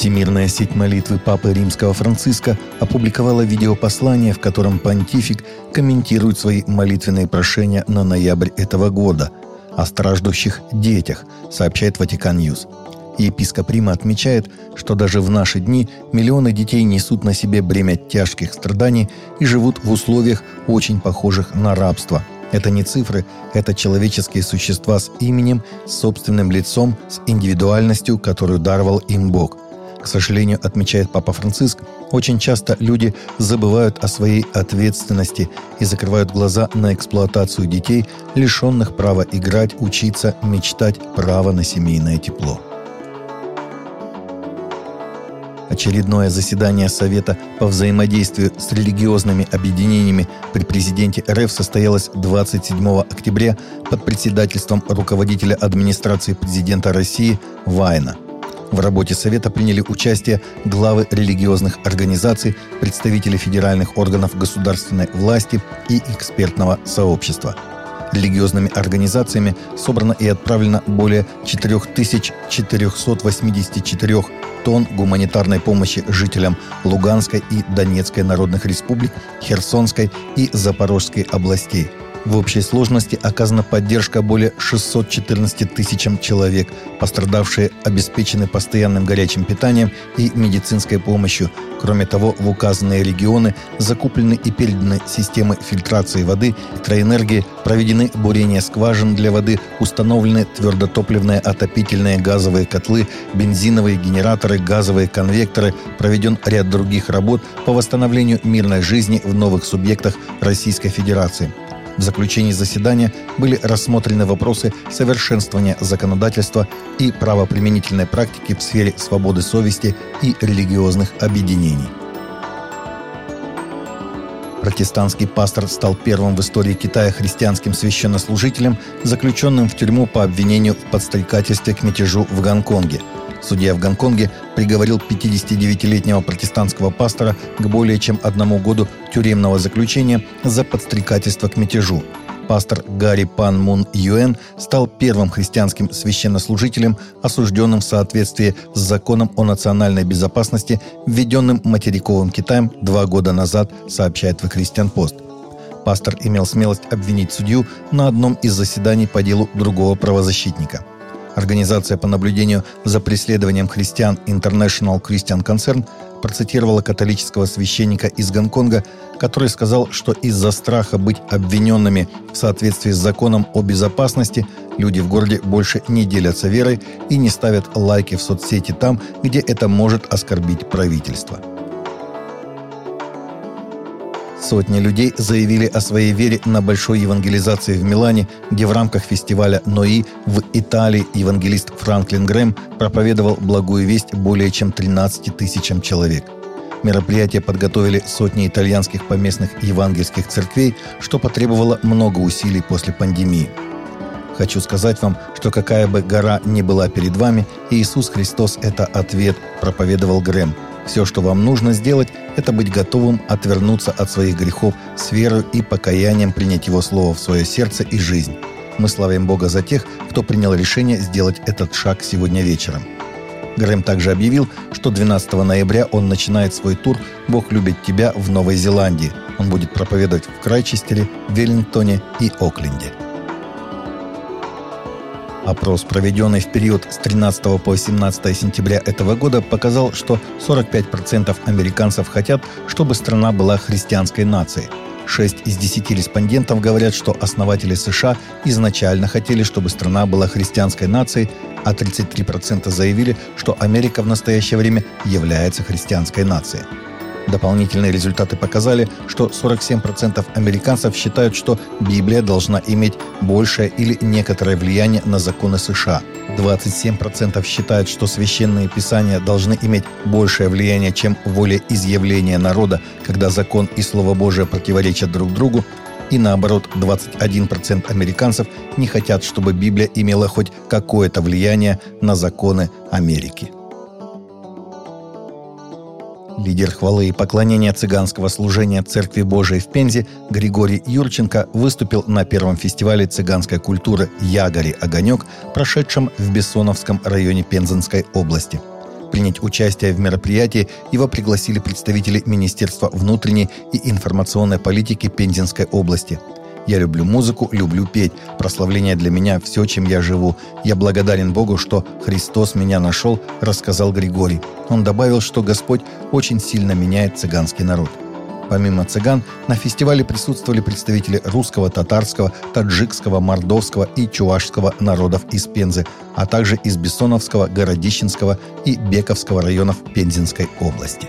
Всемирная сеть молитвы Папы Римского Франциска опубликовала видеопослание, в котором понтифик комментирует свои молитвенные прошения на ноябрь этого года о страждущих детях, сообщает Vatican News. Епископ Рима отмечает, что даже в наши дни миллионы детей несут на себе бремя тяжких страданий и живут в условиях, очень похожих на рабство – это не цифры, это человеческие существа с именем, с собственным лицом, с индивидуальностью, которую даровал им Бог. К сожалению, отмечает Папа Франциск, очень часто люди забывают о своей ответственности и закрывают глаза на эксплуатацию детей, лишенных права играть, учиться, мечтать, права на семейное тепло. Очередное заседание Совета по взаимодействию с религиозными объединениями при президенте РФ состоялось 27 октября под председательством руководителя администрации президента России Вайна. В работе Совета приняли участие главы религиозных организаций, представители федеральных органов государственной власти и экспертного сообщества – религиозными организациями собрано и отправлено более 4484 тонн гуманитарной помощи жителям Луганской и Донецкой народных республик, Херсонской и Запорожской областей – в общей сложности оказана поддержка более 614 тысячам человек, пострадавшие обеспечены постоянным горячим питанием и медицинской помощью. Кроме того, в указанные регионы закуплены и переданы системы фильтрации воды, электроэнергии, проведены бурения скважин для воды, установлены твердотопливные отопительные газовые котлы, бензиновые генераторы, газовые конвекторы, проведен ряд других работ по восстановлению мирной жизни в новых субъектах Российской Федерации. В заключении заседания были рассмотрены вопросы совершенствования законодательства и правоприменительной практики в сфере свободы совести и религиозных объединений. Протестантский пастор стал первым в истории Китая христианским священнослужителем, заключенным в тюрьму по обвинению в подстрекательстве к мятежу в Гонконге – Судья в Гонконге приговорил 59-летнего протестантского пастора к более чем одному году тюремного заключения за подстрекательство к мятежу. Пастор Гарри Пан Мун Юэн стал первым христианским священнослужителем, осужденным в соответствии с законом о национальной безопасности, введенным материковым Китаем два года назад, сообщает The Christian Post. Пастор имел смелость обвинить судью на одном из заседаний по делу другого правозащитника – Организация по наблюдению за преследованием христиан International Christian Concern процитировала католического священника из Гонконга, который сказал, что из-за страха быть обвиненными в соответствии с законом о безопасности люди в городе больше не делятся верой и не ставят лайки в соцсети там, где это может оскорбить правительство. Сотни людей заявили о своей вере на большой евангелизации в Милане, где в рамках фестиваля «Нои» в Италии евангелист Франклин Грэм проповедовал благую весть более чем 13 тысячам человек. Мероприятие подготовили сотни итальянских поместных евангельских церквей, что потребовало много усилий после пандемии. Хочу сказать вам, что какая бы гора ни была перед вами, Иисус Христос – это ответ, проповедовал Грэм – все, что вам нужно сделать, это быть готовым отвернуться от своих грехов с верой и покаянием принять Его Слово в свое сердце и жизнь. Мы славим Бога за тех, кто принял решение сделать этот шаг сегодня вечером. Грэм также объявил, что 12 ноября он начинает свой тур «Бог любит тебя» в Новой Зеландии. Он будет проповедовать в Крайчестере, Веллингтоне и Окленде. Опрос, проведенный в период с 13 по 17 сентября этого года, показал, что 45% американцев хотят, чтобы страна была христианской нацией. 6 из 10 респондентов говорят, что основатели США изначально хотели, чтобы страна была христианской нацией, а 33% заявили, что Америка в настоящее время является христианской нацией. Дополнительные результаты показали, что 47% американцев считают, что Библия должна иметь большее или некоторое влияние на законы США. 27% считают, что священные писания должны иметь большее влияние, чем волеизъявление народа, когда закон и Слово Божие противоречат друг другу, и наоборот, 21% американцев не хотят, чтобы Библия имела хоть какое-то влияние на законы Америки. Лидер хвалы и поклонения цыганского служения Церкви Божией в Пензе Григорий Юрченко выступил на первом фестивале цыганской культуры «Ягори Огонек», прошедшем в Бессоновском районе Пензенской области. Принять участие в мероприятии его пригласили представители Министерства внутренней и информационной политики Пензенской области – я люблю музыку, люблю петь. Прославление для меня – все, чем я живу. Я благодарен Богу, что Христос меня нашел, рассказал Григорий. Он добавил, что Господь очень сильно меняет цыганский народ. Помимо цыган, на фестивале присутствовали представители русского, татарского, таджикского, мордовского и чувашского народов из Пензы, а также из Бессоновского, Городищенского и Бековского районов Пензенской области.